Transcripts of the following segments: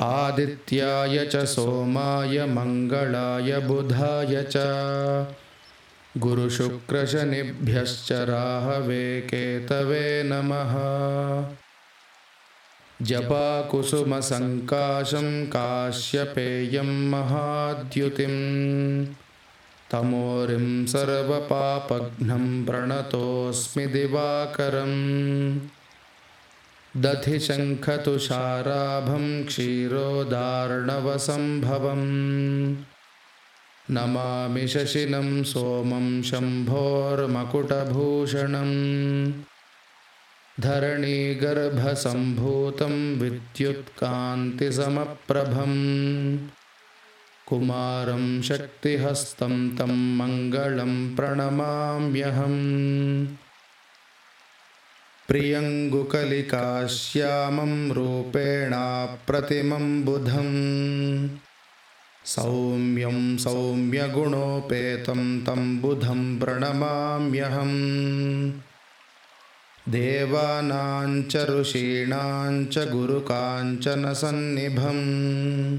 आदित्याय च सोमाय मङ्गलाय बुधाय च। गुरुशुक्रशनिभ्यश्च राहवे केतवे नमः। जपाकुसुमसङ्काशं काश्यपेयं महाद्युतिं तमोरिं सर्वपापघ्नं प्रणतोऽस्मि दिवाकरम् दधिशङ्खतुषाराभं क्षीरोदार्णवसम्भवम्। नमामि शशिनं सोमं शम्भोर्मकुटभूषणम्। धरणीगर्भसम्भूतं विद्युत्कान्तिसमप्रभम्। कुमारं शक्तिहस्तं तं मङ्गलं प्रणमाम्यहम् प्रियङ्गुकलिकाश्यामं रूपेणाप्रतिमं बुधम्। सौम्यं सौम्यगुणोपेतं तं बुधं प्रणमाम्यहम्। देवानां च ऋषीणां च गुरुकाञ्चनसन्निभम्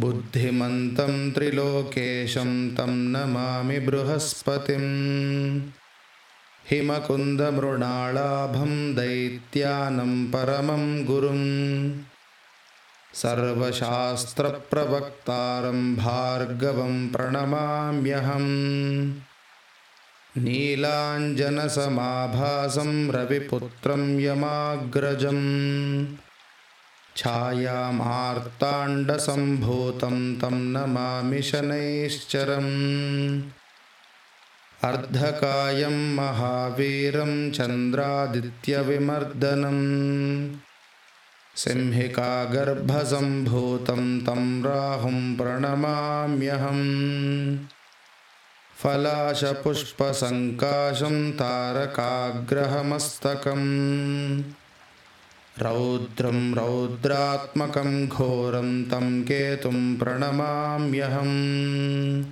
बुद्धिमन्तं त्रिलोकेशं तं नमामि बृहस्पतिम् हिमकुन्दमृणालाभं दैत्यानं परमं गुरुम्। सर्वशास्त्रप्रवक्तारं भार्गवं प्रणमाम्यहम्। नीलाञ्जनसमाभासं रविपुत्रं यमाग्रजम्। छायामार्ताण्डसम्भूतं तं नमामि शनैश्चरम् अर्धकायं महावीरं चन्द्रादित्यविमर्दनम् सिंहिकागर्भसम्भूतं तं राहुं प्रणमाम्यहम्। फलाशपुष्पसङ्काशं तारकाग्रहमस्तकम्। रौद्रं रौद्रात्मकं घोरं तं केतुं प्रणमाम्यहम्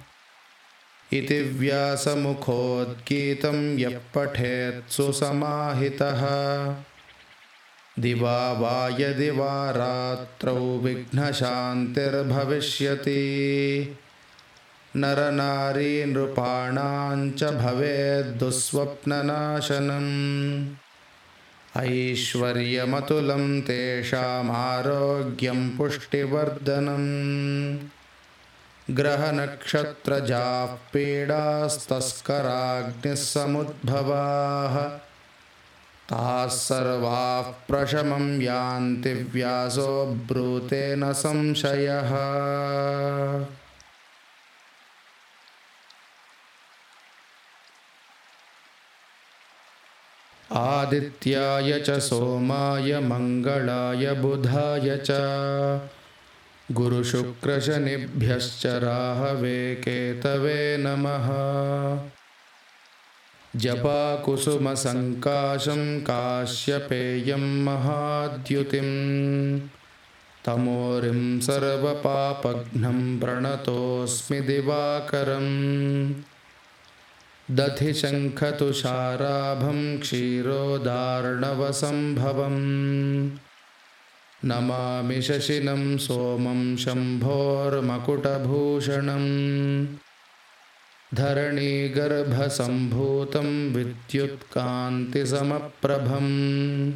इति व्यासमुखोद्गीतं यः पठेत् सुसमाहितः। दिवा वा यदि वा रात्रौ विघ्नशान्तिर्भविष्यति। नरनारीनृपाणां च भवेद्दुःस्वप्ननाशनम् ऐश्वर्यमतुलं तेषामारोग्यं पुष्टिवर्धनम् ग्रहनक्षत्रजाः पीडास्तस्कराग्निः समुद्भवाः ताः सर्वाः प्रशमं यान्ति व्यासो ब्रूते न संशयः। आदित्याय च सोमाय मङ्गलाय बुधाय च गुरुशुक्रशनिभ्यश्च राहवे केतवे नमः। जपाकुसुमसङ्काशं काश्यपेयं महाद्युतिं तमोरिं सर्वपापघ्नं प्रणतोऽस्मि दिवाकरम्। दधिशङ्खतुषाराभं क्षीरोदार्णवसम्भवम् नमामि शशिनं सोमं शम्भोर्मकुटभूषणम्। धरणीगर्भसम्भूतं विद्युत्कान्तिसमप्रभम्।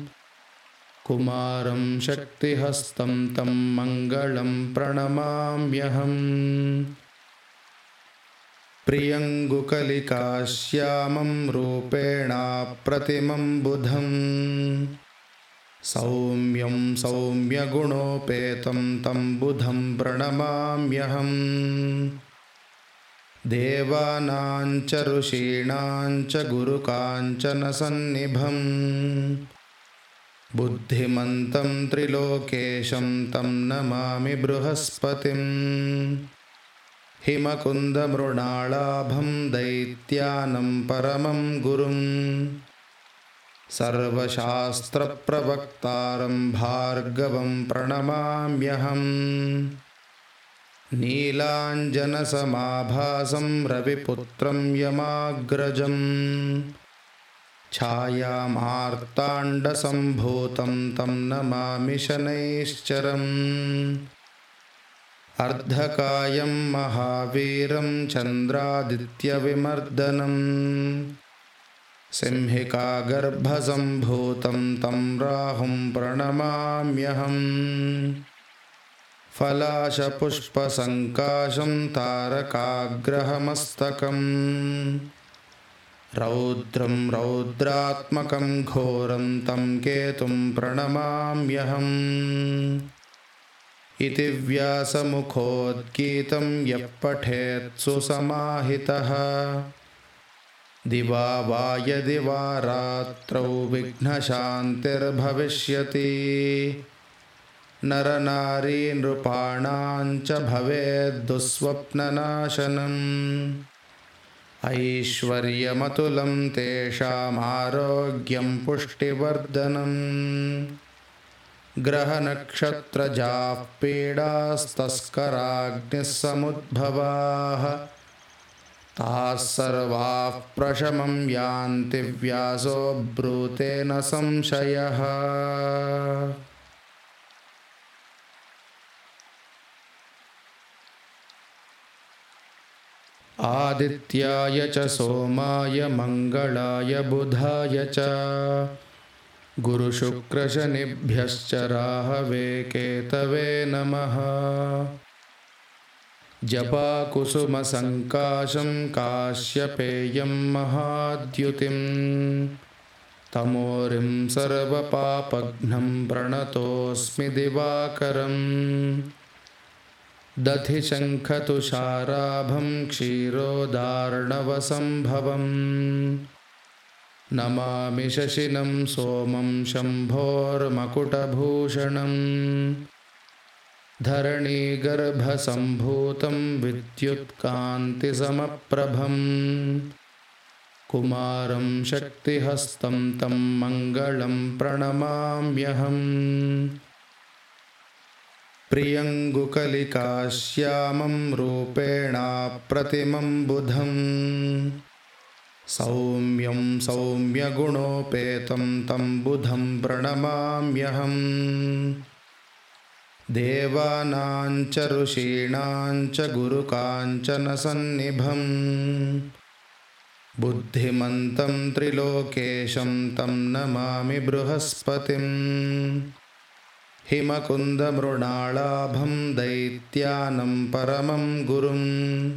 कुमारं शक्तिहस्तं तं मङ्गलं प्रणमाम्यहम्। प्रियङ्गुकलिकाश्यामं रूपेणाप्रतिमं बुधम् सौम्यं सौम्यगुणोपेतं तं बुधं प्रणमाम्यहम्। देवानां च ऋषीणां च गुरुकाञ्चनसन्निभम् बुद्धिमन्तं त्रिलोकेशं तं नमामि बृहस्पतिम्। हिमकुन्दमृणालाभं दैत्यानं परमं गुरुम् सर्वशास्त्रप्रवक्तारं भार्गवं प्रणमाम्यहम्। नीलाञ्जनसमाभासं रविपुत्रं यमाग्रजम्। छायामार्ताण्डसम्भूतं तं नमामि शनैश्चरम्। अर्धकायं महावीरं चन्द्रादित्यविमर्दनम् सिंहिकागर्भसम्भूतं तं राहुं प्रणमाम्यहम्। फलाशपुष्पसङ्काशं तारकाग्रहमस्तकम्। रौद्रं रौद्रात्मकं घोरं तं केतुं प्रणमाम्यहम्। इति व्यासमुखोद्गीतं यः पठेत्सु समाहितः दिवा वा यदि वा रात्रौ विघ्नशान्तिर्भविष्यति। नरनारीनृपाणां च भवेद्दुःस्वप्ननाशनम्। ऐश्वर्यमतुलं तेषामारोग्यं पुष्टिवर्धनम्। ग्रहनक्षत्रजाः पीडास्तस्कराग्निः समुद्भवाः ताः सर्वाः प्रशमं यान्ति व्यासो ब्रूतेन संशयः। आदित्याय च सोमाय मङ्गलाय बुधाय च। गुरुशुक्रशनिभ्यश्च राहवे केतवे नमः जपाकुसुमसङ्काशं काश्यपेयं महाद्युतिं तमोरिं सर्वपापघ्नं प्रणतोऽस्मि दिवाकरम्। दधिशङ्खतुषाराभं क्षीरोदार्णवसम्भवम्। नमामि शशिनं सोमं शम्भोर्मकुटभूषणम् धरणीगर्भसम्भूतं विद्युत्कान्तिसमप्रभम्। कुमारं शक्तिहस्तं तं मङ्गलं प्रणमाम्यहम्। प्रियङ्गुकलिकाश्यामं रूपेणाप्रतिमं बुधम्। सौम्यं सौम्यगुणोपेतं तं बुधं प्रणमाम्यहम् देवानां च ऋषीणां च गुरुकाञ्चनसन्निभम् बुद्धिमन्तं त्रिलोकेशं तं नमामि बृहस्पतिम्। हिमकुन्दमृणालाभं दैत्यानं परमं गुरुम्।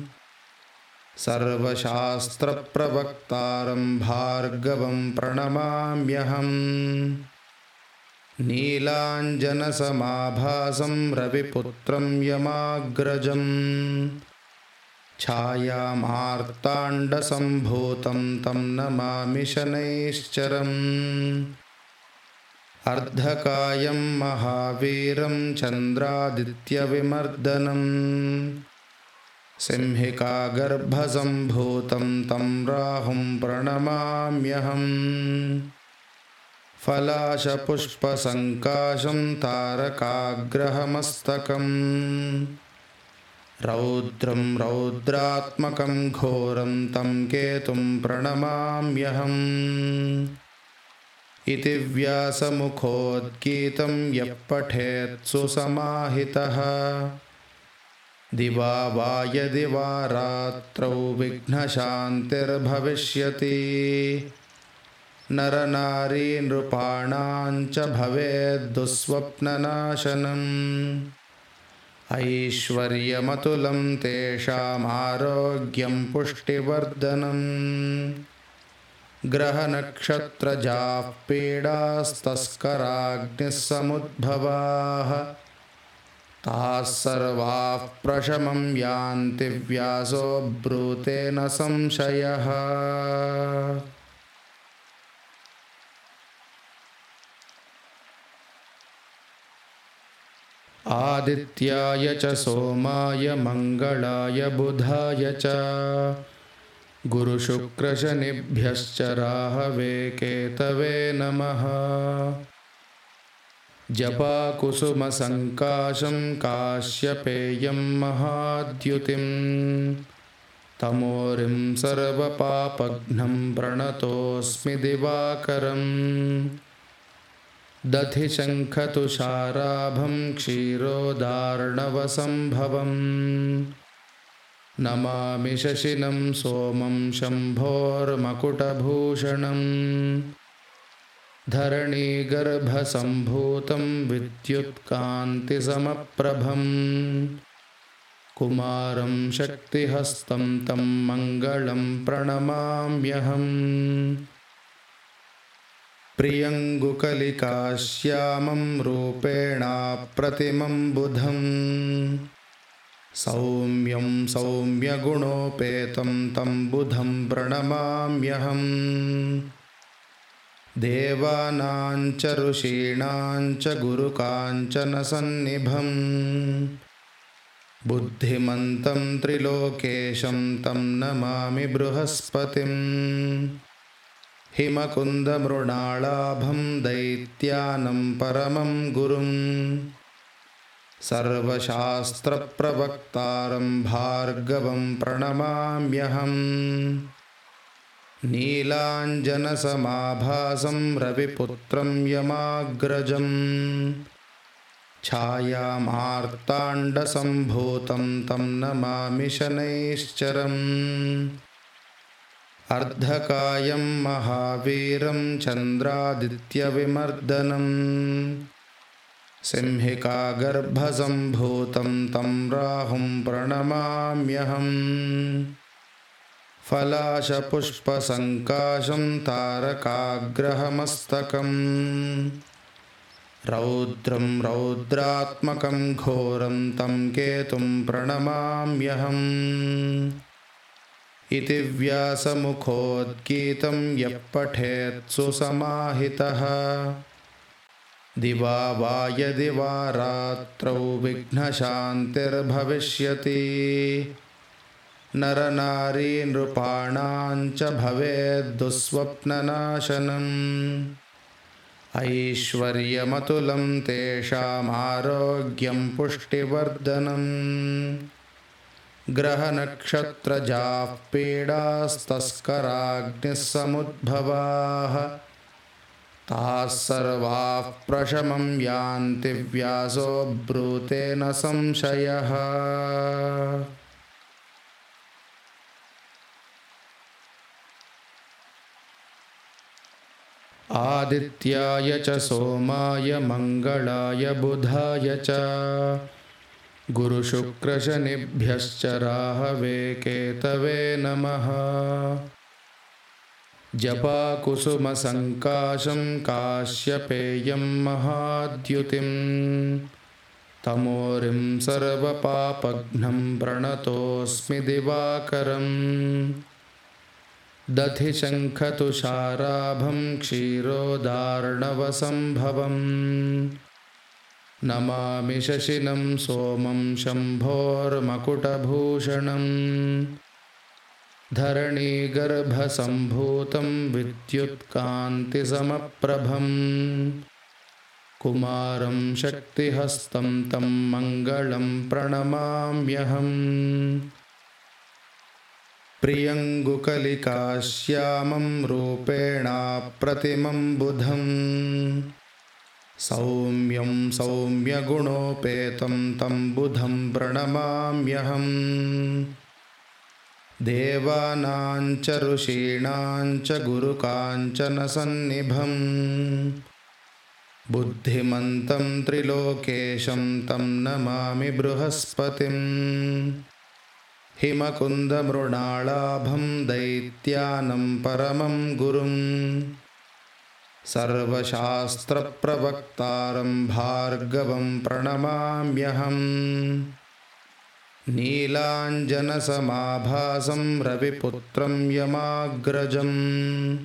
सर्वशास्त्रप्रवक्तारं भार्गवं प्रणमाम्यहम् नीलाञ्जनसमाभासं रविपुत्रं यमाग्रजम्। छायामार्ताण्डसम्भूतं तं नमामि शनैश्चरम्। अर्धकायं महावीरं चन्द्रादित्यविमर्दनम् सिंहिकागर्भसम्भूतं तं राहुं प्रणमाम्यहम् फलाशपुष्पसङ्काशं तारकाग्रहमस्तकम्। रौद्रं रौद्रात्मकं घोरं तं केतुं प्रणमाम्यहम्। इति व्यासमुखोद्गीतं यः पठेत्सु समाहितः। दिवा वा यदि वा रात्रौ विघ्नशान्तिर्भविष्यति नरनारीनृपाणां च भवेद्दुःस्वप्ननाशनम्। ऐश्वर्यमतुलं तेषामारोग्यं पुष्टिवर्धनम्। ग्रहनक्षत्रजाः पीडास्तस्कराग्निः समुद्भवाः ताः सर्वाः प्रशमं यान्ति व्यासो ब्रूतेन संशयः आदित्याय च सोमाय मङ्गलाय बुधाय च। गुरुशुक्रशनिभ्यश्च राहवे केतवे नमः। जपाकुसुमसङ्काशं काश्यपेयं महाद्युतिं। तमोरिं सर्वपापघ्नं प्रणतोऽस्मि दिवाकरम् दधिशङ्खतुषाराभं क्षीरोदार्णवसम्भवम्। नमामि शशिनं सोमं शम्भोर्मकुटभूषणम्। धरणीगर्भसम्भूतं विद्युत्कान्तिसमप्रभम्। कुमारं शक्तिहस्तं तं मङ्गलं प्रणमाम्यहम् प्रियङ्गुकलिकाश्यामं रूपेणाप्रतिमं बुधम्। सौम्यं सौम्यगुणोपेतं तं बुधं प्रणमाम्यहम्। देवानाञ्च ऋषीणाञ्च गुरुकाञ्चनसन्निभम् बुद्धिमन्तं त्रिलोकेशं तं नमामि बृहस्पतिम् हिमकुन्दमृणालाभं दैत्यानं परमं गुरुम्। सर्वशास्त्रप्रवक्तारं भार्गवं प्रणमाम्यहम्। नीलाञ्जनसमाभासं रविपुत्रं यमाग्रजम्। छायामार्ताण्डसम्भूतं तं नमामि शनैश्चरम् अर्धकायं महावीरं चन्द्रादित्यविमर्दनम्। सिंहिकागर्भसम्भूतं तं राहुं प्रणमाम्यहम्। फलाशपुष्पसङ्काशं तारकाग्रहमस्तकम्। रौद्रं रौद्रात्मकं घोरं तं केतुं प्रणमाम्यहम् इति व्यासमुखोद्गीतं यः पठेत्सु समाहितः दिवा वा यदि वा रात्रौ विघ्नशान्तिर्भविष्यति। नरनारी नृपाणां च भवेद्दुःस्वप्ननाशनम् ऐश्वर्यमतुलं तेषामारोग्यं पुष्टिवर्धनम् ग्रहनक्षत्रजाः पीडास्तस्कराग्निः समुद्भवाः ताः सर्वाः प्रशमं यान्ति व्यासो ब्रूते न संशयः। आदित्याय च सोमाय मङ्गलाय बुधाय च गुरुशुक्रशनिभ्यश्च राहवे केतवे नमः। जपाकुसुमसङ्काशं काश्यपेयं महाद्युतिं तमोरिं सर्वपापघ्नं प्रणतोऽस्मि दिवाकरम्। दधिशङ्खतुषाराभं क्षीरोदार्णवसम्भवम् नमामि शशिनं सोमं शम्भोर्मकुटभूषणम्। धरणीगर्भसम्भूतं विद्युत्कान्तिसमप्रभम्। कुमारं शक्तिहस्तं तं मङ्गलं प्रणमाम्यहम्। प्रियङ्गुकलिकाश्यामं रूपेणाप्रतिमं बुधम् सौम्यं सौम्यगुणोपेतं तं बुधं प्रणमाम्यहम्। देवानाञ्च ऋषीणाञ्च गुरुकाञ्चनसन्निभम् बुद्धिमन्तं त्रिलोकेशं तं नमामि बृहस्पतिम्। हिमकुन्दमृणालाभं दैत्यानं परमं गुरुम् सर्वशास्त्रप्रवक्तारं भार्गवं प्रणमाम्यहम्। नीलाञ्जनसमाभासं रविपुत्रं यमाग्रजम्।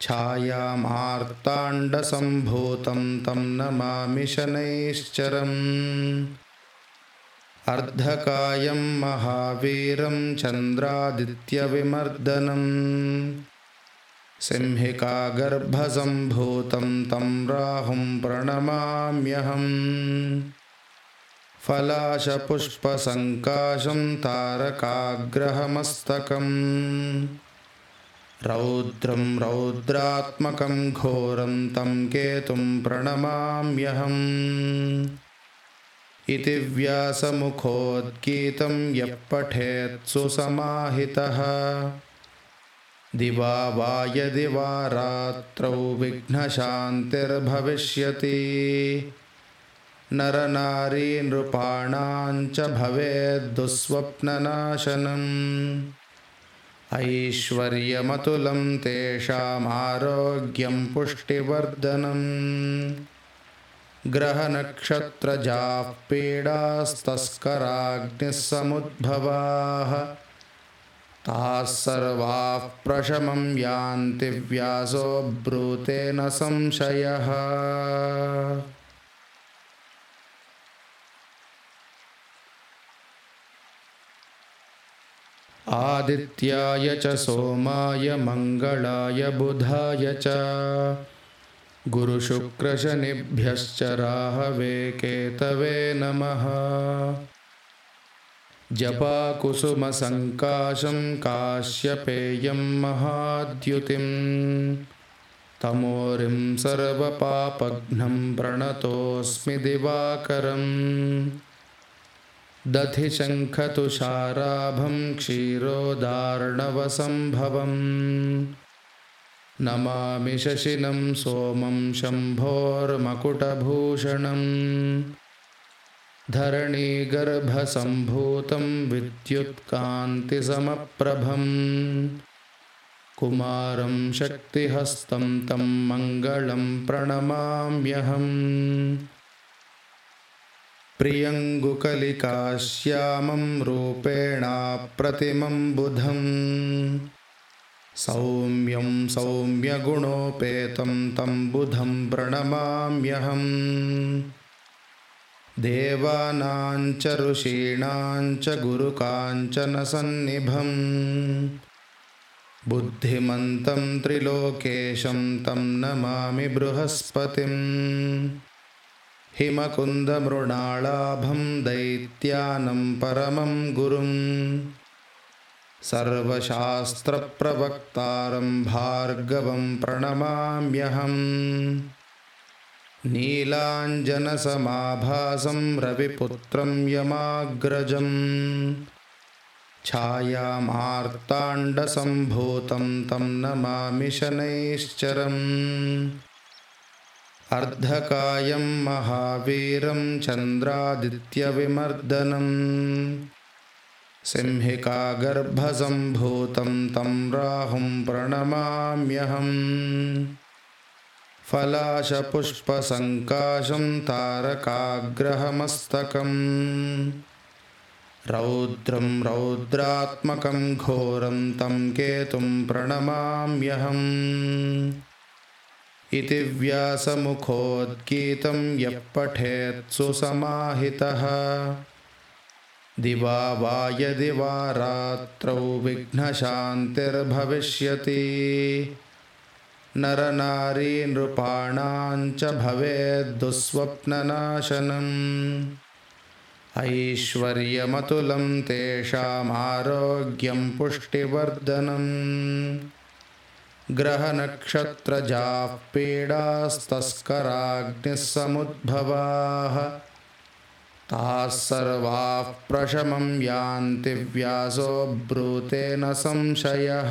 छायामार्ताण्डसम्भूतं तं नमामि शनैश्चरम्। अर्धकायं महावीरं चन्द्रादित्यविमर्दनम् सिंहिकागर्भसम्भूतं तं राहुं प्रणमाम्यहम्। फलाशपुष्पसङ्काशं तारकाग्रहमस्तकम्। रौद्रं रौद्रात्मकं घोरं तं केतुं प्रणमाम्यहम्। इति व्यासमुखोद्गीतं यः पठेत्सु समाहितः दिवा वा यदि वा रात्रौ विघ्नशान्तिर्भविष्यति। नरनारी नृपाणां च भवेद्दुःस्वप्ननाशनम्। ऐश्वर्यमतुलं तेषामारोग्यं पुष्टिवर्धनम्। ग्रहनक्षत्रजाः पीडास्तस्कराग्निः समुद्भवाः ताः सर्वाः प्रशमं यान्ति व्यासो ब्रूते न संशयः। आदित्याय च सोमाय मङ्गलाय बुधाय च। गुरुशुक्रशनिभ्यश्च राहवे केतवे नमः जपाकुसुमसङ्काशं काश्यपेयं महाद्युतिं। तमोरिं सर्वपापघ्नं प्रणतोऽस्मि दिवाकरम्। दधिशङ्खतुषाराभं क्षीरोदार्णवसम्भवम्। नमामि शशिनं सोमं शम्भोर्मकुटभूषणम् धरणीगर्भसम्भूतं विद्युत्कान्तिसमप्रभम्। कुमारं शक्तिहस्तं तं मङ्गलं प्रणमाम्यहम्। प्रियङ्गुकलिकाश्यामं रूपेणाप्रतिमं बुधम्। सौम्यं सौम्यगुणोपेतं तं बुधं प्रणमाम्यहम् देवानां च ऋषीणां च गुरुकाञ्चनसन्निभम्। बुद्धिमन्तं त्रिलोकेशं तं नमामि बृहस्पतिम्। हिमकुन्दमृणालाभं दैत्यानं परमं गुरुम्। सर्वशास्त्रप्रवक्तारं भार्गवं प्रणमाम्यहम् नीलाञ्जनसमाभासं रविपुत्रं यमाग्रजम्। छायामार्ताण्डसम्भूतं तं नमामि शनैश्चरम्। अर्धकायं महावीरं चन्द्रादित्यविमर्दनम्। सिंहिकागर्भसम्भूतं तं राहुं प्रणमाम्यहम् फलाशपुष्पसङ्काशं तारकाग्रहमस्तकम्। रौद्रं रौद्रात्मकं घोरं तं केतुं प्रणमाम्यहम्। इति व्यासमुखोद्गीतं यः पठेत्सु समाहितः। दिवा वा यदि वा रात्रौ विघ्नशान्तिर्भविष्यति नरनारी नृपाणां च भवेद्दुःस्वप्ननाशनम्। ऐश्वर्यमतुलं तेषामारोग्यं पुष्टिवर्धनम्। ग्रहनक्षत्रजाः पीडास्तस्कराग्निः समुद्भवाः ताः सर्वाः प्रशमं यान्ति व्यासो ब्रूते न संशयः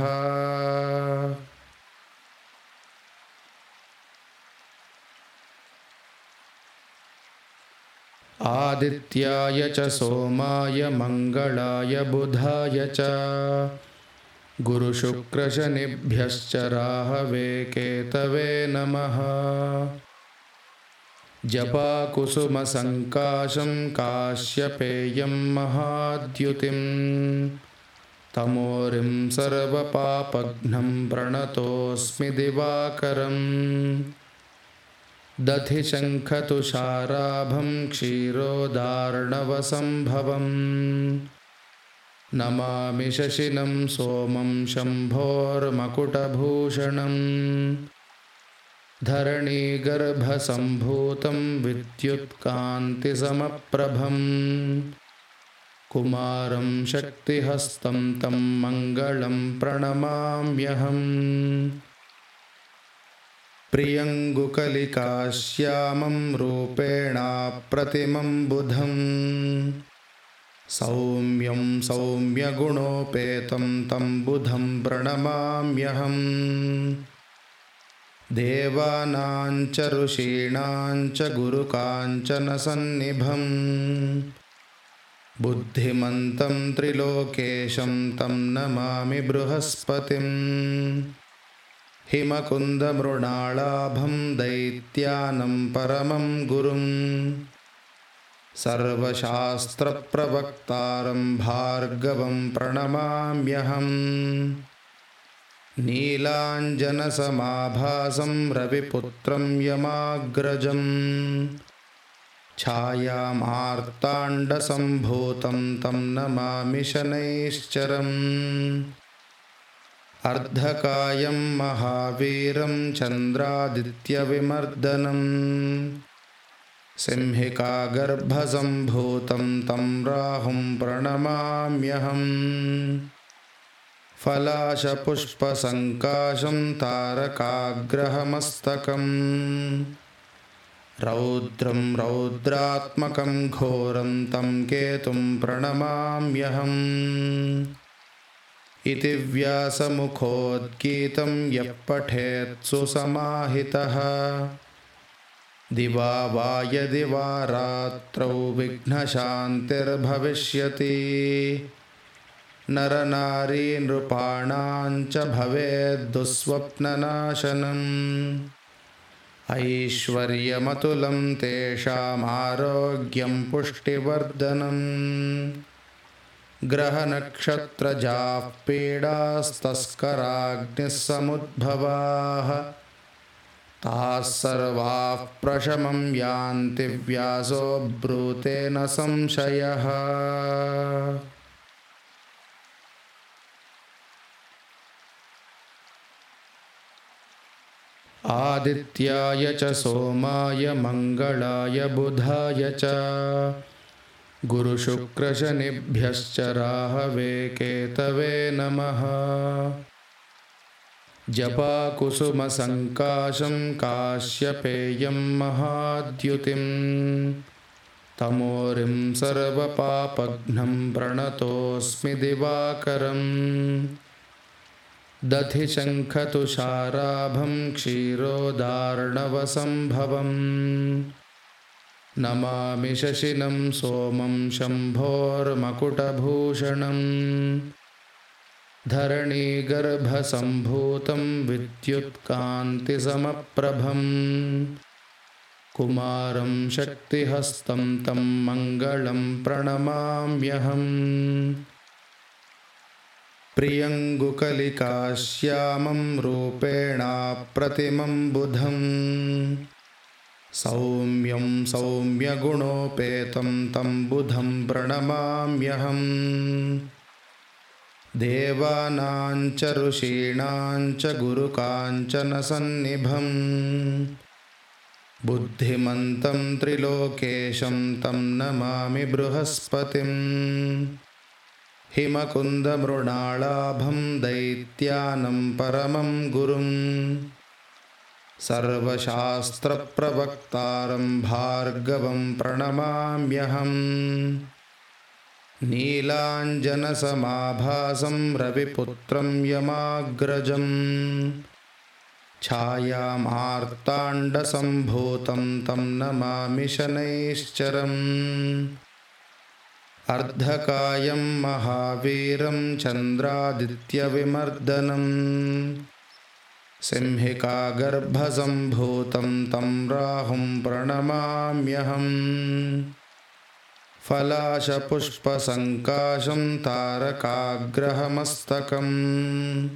आदित्याय च सोमाय मङ्गलाय बुधाय च। गुरुशुक्रशनिभ्यश्च राहवे केतवे नमः। जपाकुसुमसङ्काशं काश्यपेयं महाद्युतिं तमोरिं सर्वपापघ्नं प्रणतोऽस्मि दिवाकरम् दधिशङ्खतुषाराभं क्षीरोदार्णवसम्भवम्। नमामि शशिनं सोमं शम्भोर्मकुटभूषणम्। धरणीगर्भसम्भूतं विद्युत्कान्तिसमप्रभम्। कुमारं शक्तिहस्तं तं मङ्गलं प्रणमाम्यहम् प्रियङ्गुकलिकाश्यामं रूपेणाप्रतिमं बुधम्। सौम्यं सौम्यगुणोपेतं तं बुधं प्रणमाम्यहम्। देवानाञ्च ऋषीणाञ्च गुरुकाञ्चनसन्निभम् बुद्धिमन्तं त्रिलोकेशं तं नमामि बृहस्पतिम् हिमकुन्दमृणालाभं दैत्यानं परमं गुरुम्। सर्वशास्त्रप्रवक्तारं भार्गवं प्रणमाम्यहम्। नीलाञ्जनसमाभासं रविपुत्रं यमाग्रजम्। छायामार्ताण्डसम्भूतं तं नमामि शनैश्चरम् अर्धकायं महावीरं चन्द्रादित्यविमर्दनम् सिंहिकागर्भसम्भूतं तं राहुं प्रणमाम्यहम्। फलाशपुष्पसङ्काशं तारकाग्रहमस्तकम्। रौद्रं रौद्रात्मकं घोरं तं केतुं प्रणमाम्यहम् इति व्यासमुखोद्गीतं यः पठेत्सु समाहितः। दिवा वा यदि वा रात्रौ विघ्नशान्तिर्भविष्यति। नरनारीनृपाणां च भवेद्दुःस्वप्ननाशनम्। ऐश्वर्यमतुलं तेषामारोग्यं पुष्टिवर्धनम् ग्रहनक्षत्रजाः पीडास्तस्कराग्निः समुद्भवाः ताः सर्वाः प्रशमं यान्ति व्यासो ब्रूतेन संशयः। आदित्याय च सोमाय मङ्गलाय बुधाय च गुरुशुक्रशनिभ्यश्च राहवे केतवे नमः। जपाकुसुमसङ्काशं काश्यपेयं महाद्युतिं तमोरिं सर्वपापघ्नं प्रणतोऽस्मि दिवाकरम्। दधिशङ्खतुषाराभं क्षीरोदार्णवसम्भवम् नमामि शशिनं सोमं शम्भोर्मकुटभूषणम्। धरणीगर्भसम्भूतं विद्युत्कान्तिसमप्रभम्। कुमारं शक्तिहस्तं तं मङ्गलं प्रणमाम्यहम्। प्रियङ्गुकलिकाश्यामं रूपेणाप्रतिमं बुधम् सौम्यं सौम्यगुणोपेतं तं बुधं प्रणमाम्यहम्। देवानाञ्च ऋषीणाञ्च गुरुकाञ्चनसन्निभम् बुद्धिमन्तं त्रिलोकेशं तं नमामि बृहस्पतिम्। हिमकुन्दमृणालाभं दैत्यानं परमं गुरुम् सर्वशास्त्रप्रवक्तारं भार्गवं प्रणमाम्यहम्। नीलाञ्जनसमाभासं रविपुत्रं यमाग्रजम्। छायामार्ताण्डसम्भूतं तं नमामि शनैश्चरम्। अर्धकायं महावीरं चन्द्रादित्यविमर्दनम् सिंहिकागर्भसम्भूतं तं राहुं प्रणमाम्यहम्। फलाशपुष्पसङ्काशं तारकाग्रहमस्तकम्।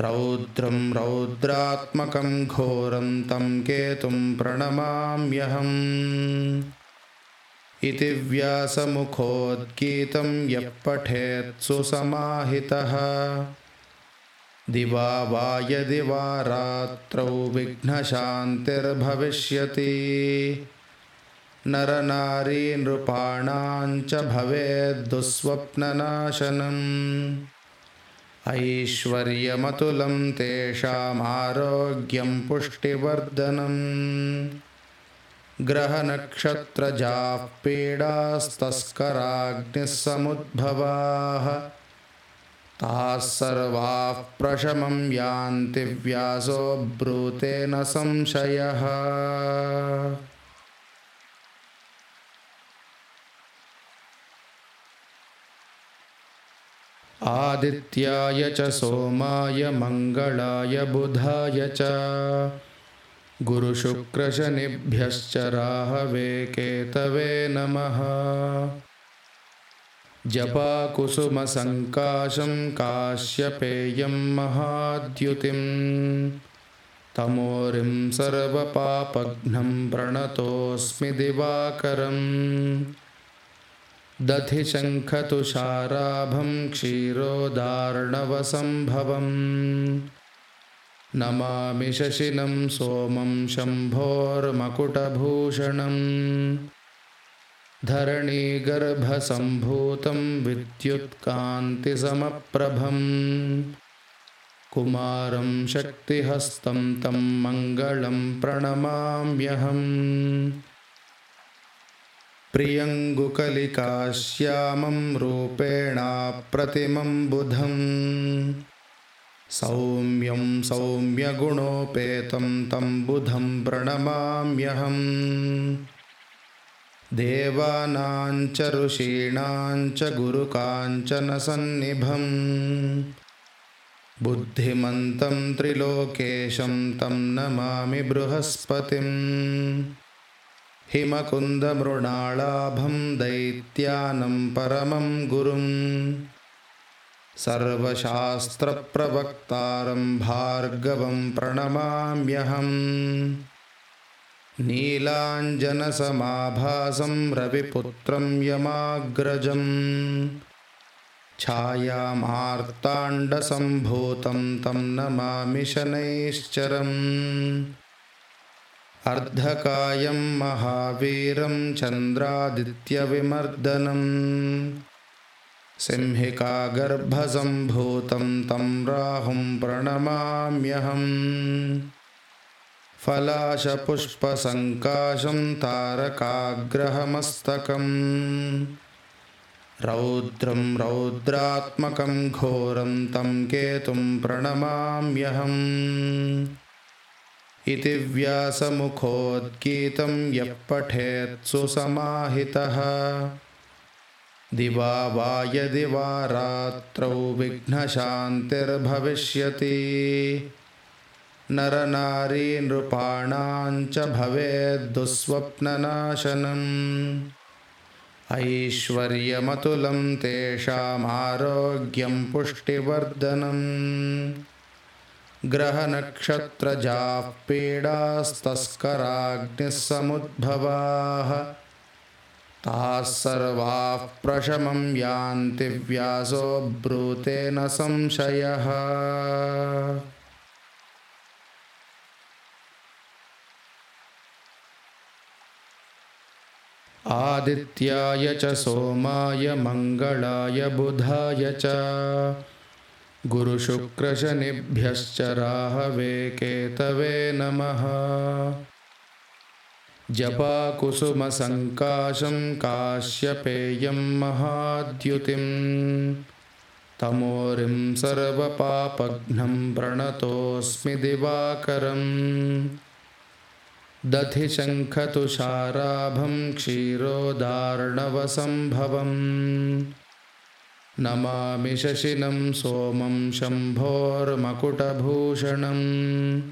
रौद्रं रौद्रात्मकं घोरं तं केतुं प्रणमाम्यहम्। इति व्यासमुखोद्गीतं यः पठेत्सु समाहितः दिवा वा यदि वा रात्रौ विघ्नशान्तिर्भविष्यति। नरनारी नृपाणां च भवेद्दुःस्वप्ननाशनम्। ऐश्वर्यमतुलं तेषामारोग्यं पुष्टिवर्धनम्। ग्रहनक्षत्रजाः पीडास्तस्कराग्निः समुद्भवाः ताः सर्वाः प्रशमं यान्ति व्यासो ब्रूते न संशयः। आदित्याय च सोमाय मङ्गलाय बुधाय च। गुरुशुक्रशनिभ्यश्च राहवे केतवे नमः जपाकुसुमसङ्काशं काश्यपेयं महाद्युतिं तमोरिं सर्वपापघ्नं प्रणतोऽस्मि दिवाकरम्। दधिशङ्खतुषाराभं क्षीरोदार्णवसम्भवम्। नमामि शशिनं सोमं शम्भोर्मकुटभूषणम् धरणीगर्भसम्भूतं विद्युत्कान्तिसमप्रभम्। कुमारं शक्तिहस्तं तं मङ्गलं प्रणमाम्यहम्। प्रियङ्गुकलिकाश्यामं रूपेणाप्रतिमं बुधम्। सौम्यं सौम्यगुणोपेतं तं बुधं प्रणमाम्यहम् देवानां च ऋषीणां च गुरुकाञ्चनसन्निभम्। बुद्धिमन्तं त्रिलोकेशं तं नमामि बृहस्पतिम्। हिमकुन्दमृणालाभं दैत्यानं परमं गुरुम्। सर्वशास्त्रप्रवक्तारं भार्गवं प्रणमाम्यहम् नीलाञ्जनसमाभासं रविपुत्रं यमाग्रजम्। छायामार्ताण्डसम्भूतं तं नमामि शनैश्चरम्। अर्धकायं महावीरं चन्द्रादित्यविमर्दनम्। सिंहिकागर्भसम्भूतं तं राहुं प्रणमाम्यहम् फलाशपुष्पसङ्काशं तारकाग्रहमस्तकम्। रौद्रं रौद्रात्मकं घोरं तं केतुं प्रणमाम्यहम्। इति व्यासमुखोद्गीतं यः पठेत्सु समाहितः। दिवा वा यदि वा रात्रौ विघ्नशान्तिर्भविष्यति नरनारी नृपाणां च भवेद्दुःस्वप्ननाशनम्। ऐश्वर्यमतुलं तेषामारोग्यं पुष्टिवर्धनम्। ग्रहनक्षत्रजाः पीडास्तस्कराग्निः समुद्भवाः ताः सर्वाः प्रशमं यान्ति व्यासो ब्रूते न संशयः आदित्याय च सोमाय मङ्गलाय बुधाय च। गुरुशुक्रशनिभ्यश्च राहवे केतवे नमः। जपाकुसुमसङ्काशं काश्यपेयं महाद्युतिं तमोरिं सर्वपापघ्नं प्रणतोऽस्मि दिवाकरम् दधिशङ्खतुषाराभं क्षीरोदार्णवसम्भवम्। नमामि शशिनं सोमं शम्भोर्मकुटभूषणम्।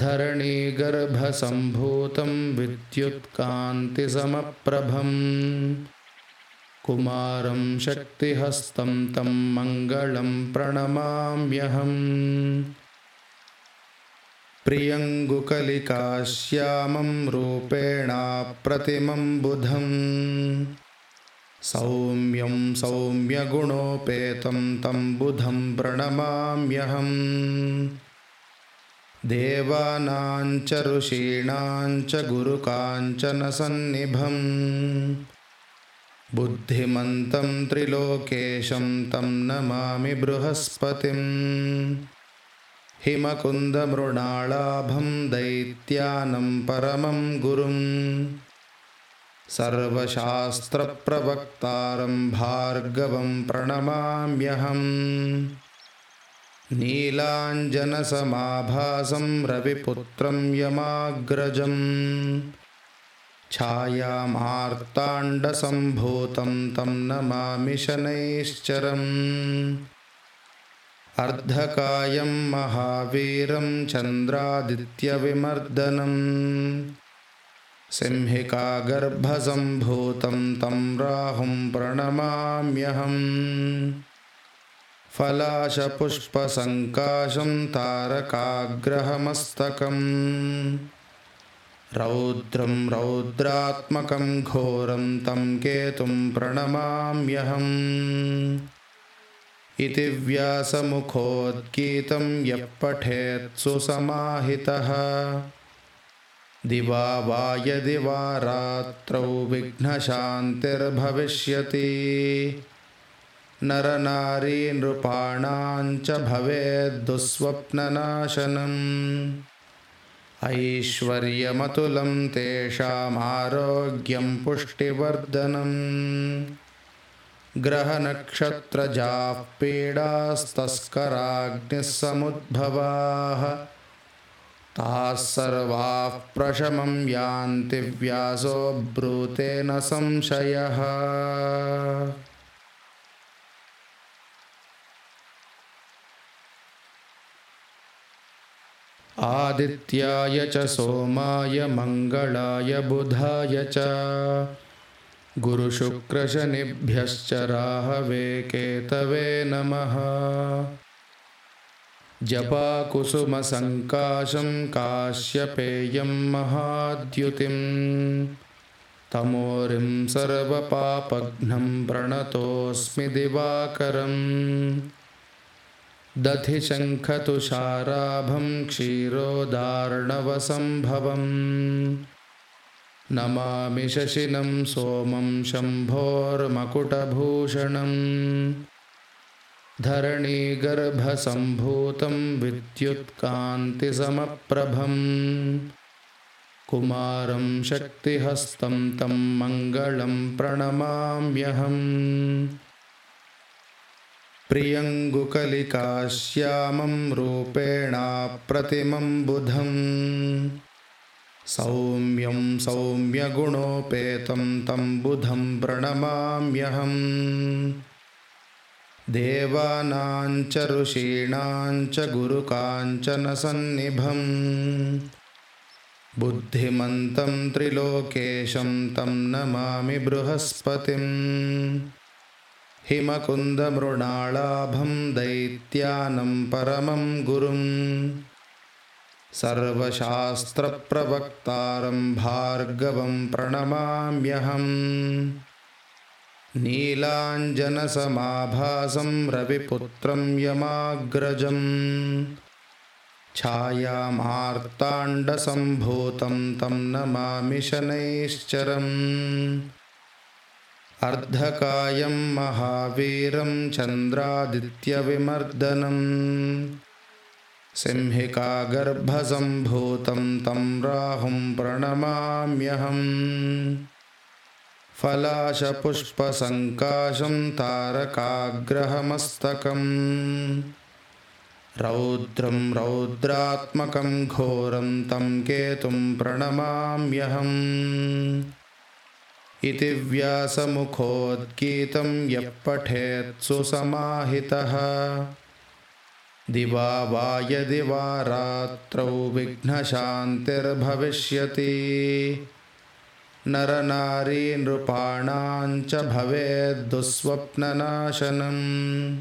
धरणीगर्भसम्भूतं विद्युत्कान्तिसमप्रभम्। कुमारं शक्तिहस्तं तं मङ्गलं प्रणमाम्यहम् प्रियङ्गुकलिकाश्यामं रूपेणाप्रतिमं बुधम्। सौम्यं सौम्यगुणोपेतं तं बुधं प्रणमाम्यहम्। देवानां च ऋषीणां च गुरुकाञ्चनसन्निभम् बुद्धिमन्तं त्रिलोकेशं तं नमामि बृहस्पतिम् हिमकुन्दमृणालाभं दैत्यानं परमं गुरुम् सर्वशास्त्रप्रवक्तारं भार्गवं प्रणमाम्यहम्। नीलाञ्जनसमाभासं रविपुत्रं यमाग्रजम्। छायामार्ताण्डसम्भूतं तं नमामि शनैश्चरम् अर्धकायं महावीरं चन्द्रादित्यविमर्दनम् सिंहिकागर्भसम्भूतं तं राहुं प्रणमाम्यहम् फलाशपुष्पसङ्काशं तारकाग्रहमस्तकम्। रौद्रं रौद्रात्मकं घोरं तं केतुं प्रणमाम्यहम् इति व्यासमुखोद्गीतं यः पठेत् सुसमाहितः। दिवा वा यदि वा रात्रौ विघ्नशान्तिर्भविष्यति। नरनारी नृपाणां च भवेद्दुःस्वप्ननाशनम् ऐश्वर्यमतुलं तेषामारोग्यं पुष्टिवर्धनम् ग्रहनक्षत्रजाः पीडास्तस्कराग्निः समुद्भवाः ताः सर्वाः प्रशमं यान्ति व्यासो ब्रूते न संशयः। आदित्याय च सोमाय मङ्गलाय बुधाय च गुरुशुक्रशनिभ्यश्च राहवे केतवे नमः। जपाकुसुमसङ्काशं काश्यपेयं महाद्युतिं। तमोरिं सर्वपापघ्नं प्रणतोऽस्मि दिवाकरम्। दधिशङ्खतुषाराभं क्षीरोदार्णवसम्भवम् नमामि शशिनं सोमं शम्भोर्मकुटभूषणम्। धरणीगर्भसम्भूतं विद्युत्कान्तिसमप्रभम्। कुमारं शक्तिहस्तं तं मङ्गलं प्रणमाम्यहम्। प्रियङ्गुकलिकाश्यामं रूपेणाप्रतिमं बुधम् सौम्यं सौम्यगुणोपेतं तं बुधं प्रणमाम्यहम्। देवानां च ऋषीणां च गुरुकाञ्चनसन्निभम् बुद्धिमन्तं त्रिलोकेशं तं नमामि बृहस्पतिम्। हिमकुन्दमृणालाभं दैत्यानं परमं गुरुम् सर्वशास्त्रप्रवक्तारं भार्गवं प्रणमाम्यहम्। नीलाञ्जनसमाभासं रविपुत्रं यमाग्रजम्। छायामार्ताण्डसम्भूतं तं नमामि शनैश्चरम्। अर्धकायं महावीरं चन्द्रादित्यविमर्दनम् सिंहिकागर्भसम्भूतं तं राहुं प्रणमाम्यहम्। फलाशपुष्पसङ्काशं तारकाग्रहमस्तकम्। रौद्रं रौद्रात्मकं घोरं तं केतुं प्रणमाम्यहम्। इति व्यासमुखोद्गीतं यः पठेत् सुसमाहितः दिवा वा यदि वा रात्रौ विघ्नशान्तिर्भविष्यति। नरनारी नृपाणां च भवेद्दुःस्वप्ननाशनम्।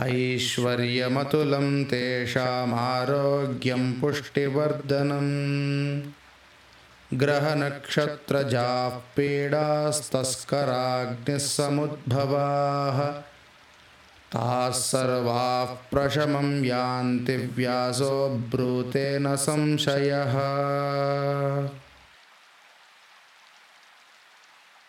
ऐश्वर्यमतुलं तेषामारोग्यं पुष्टिवर्धनम्। ग्रहनक्षत्रजाः पीडास्तस्कराग्निः समुद्भवाः ताः सर्वाः प्रशमं यान्ति व्यासो ब्रूते न संशयः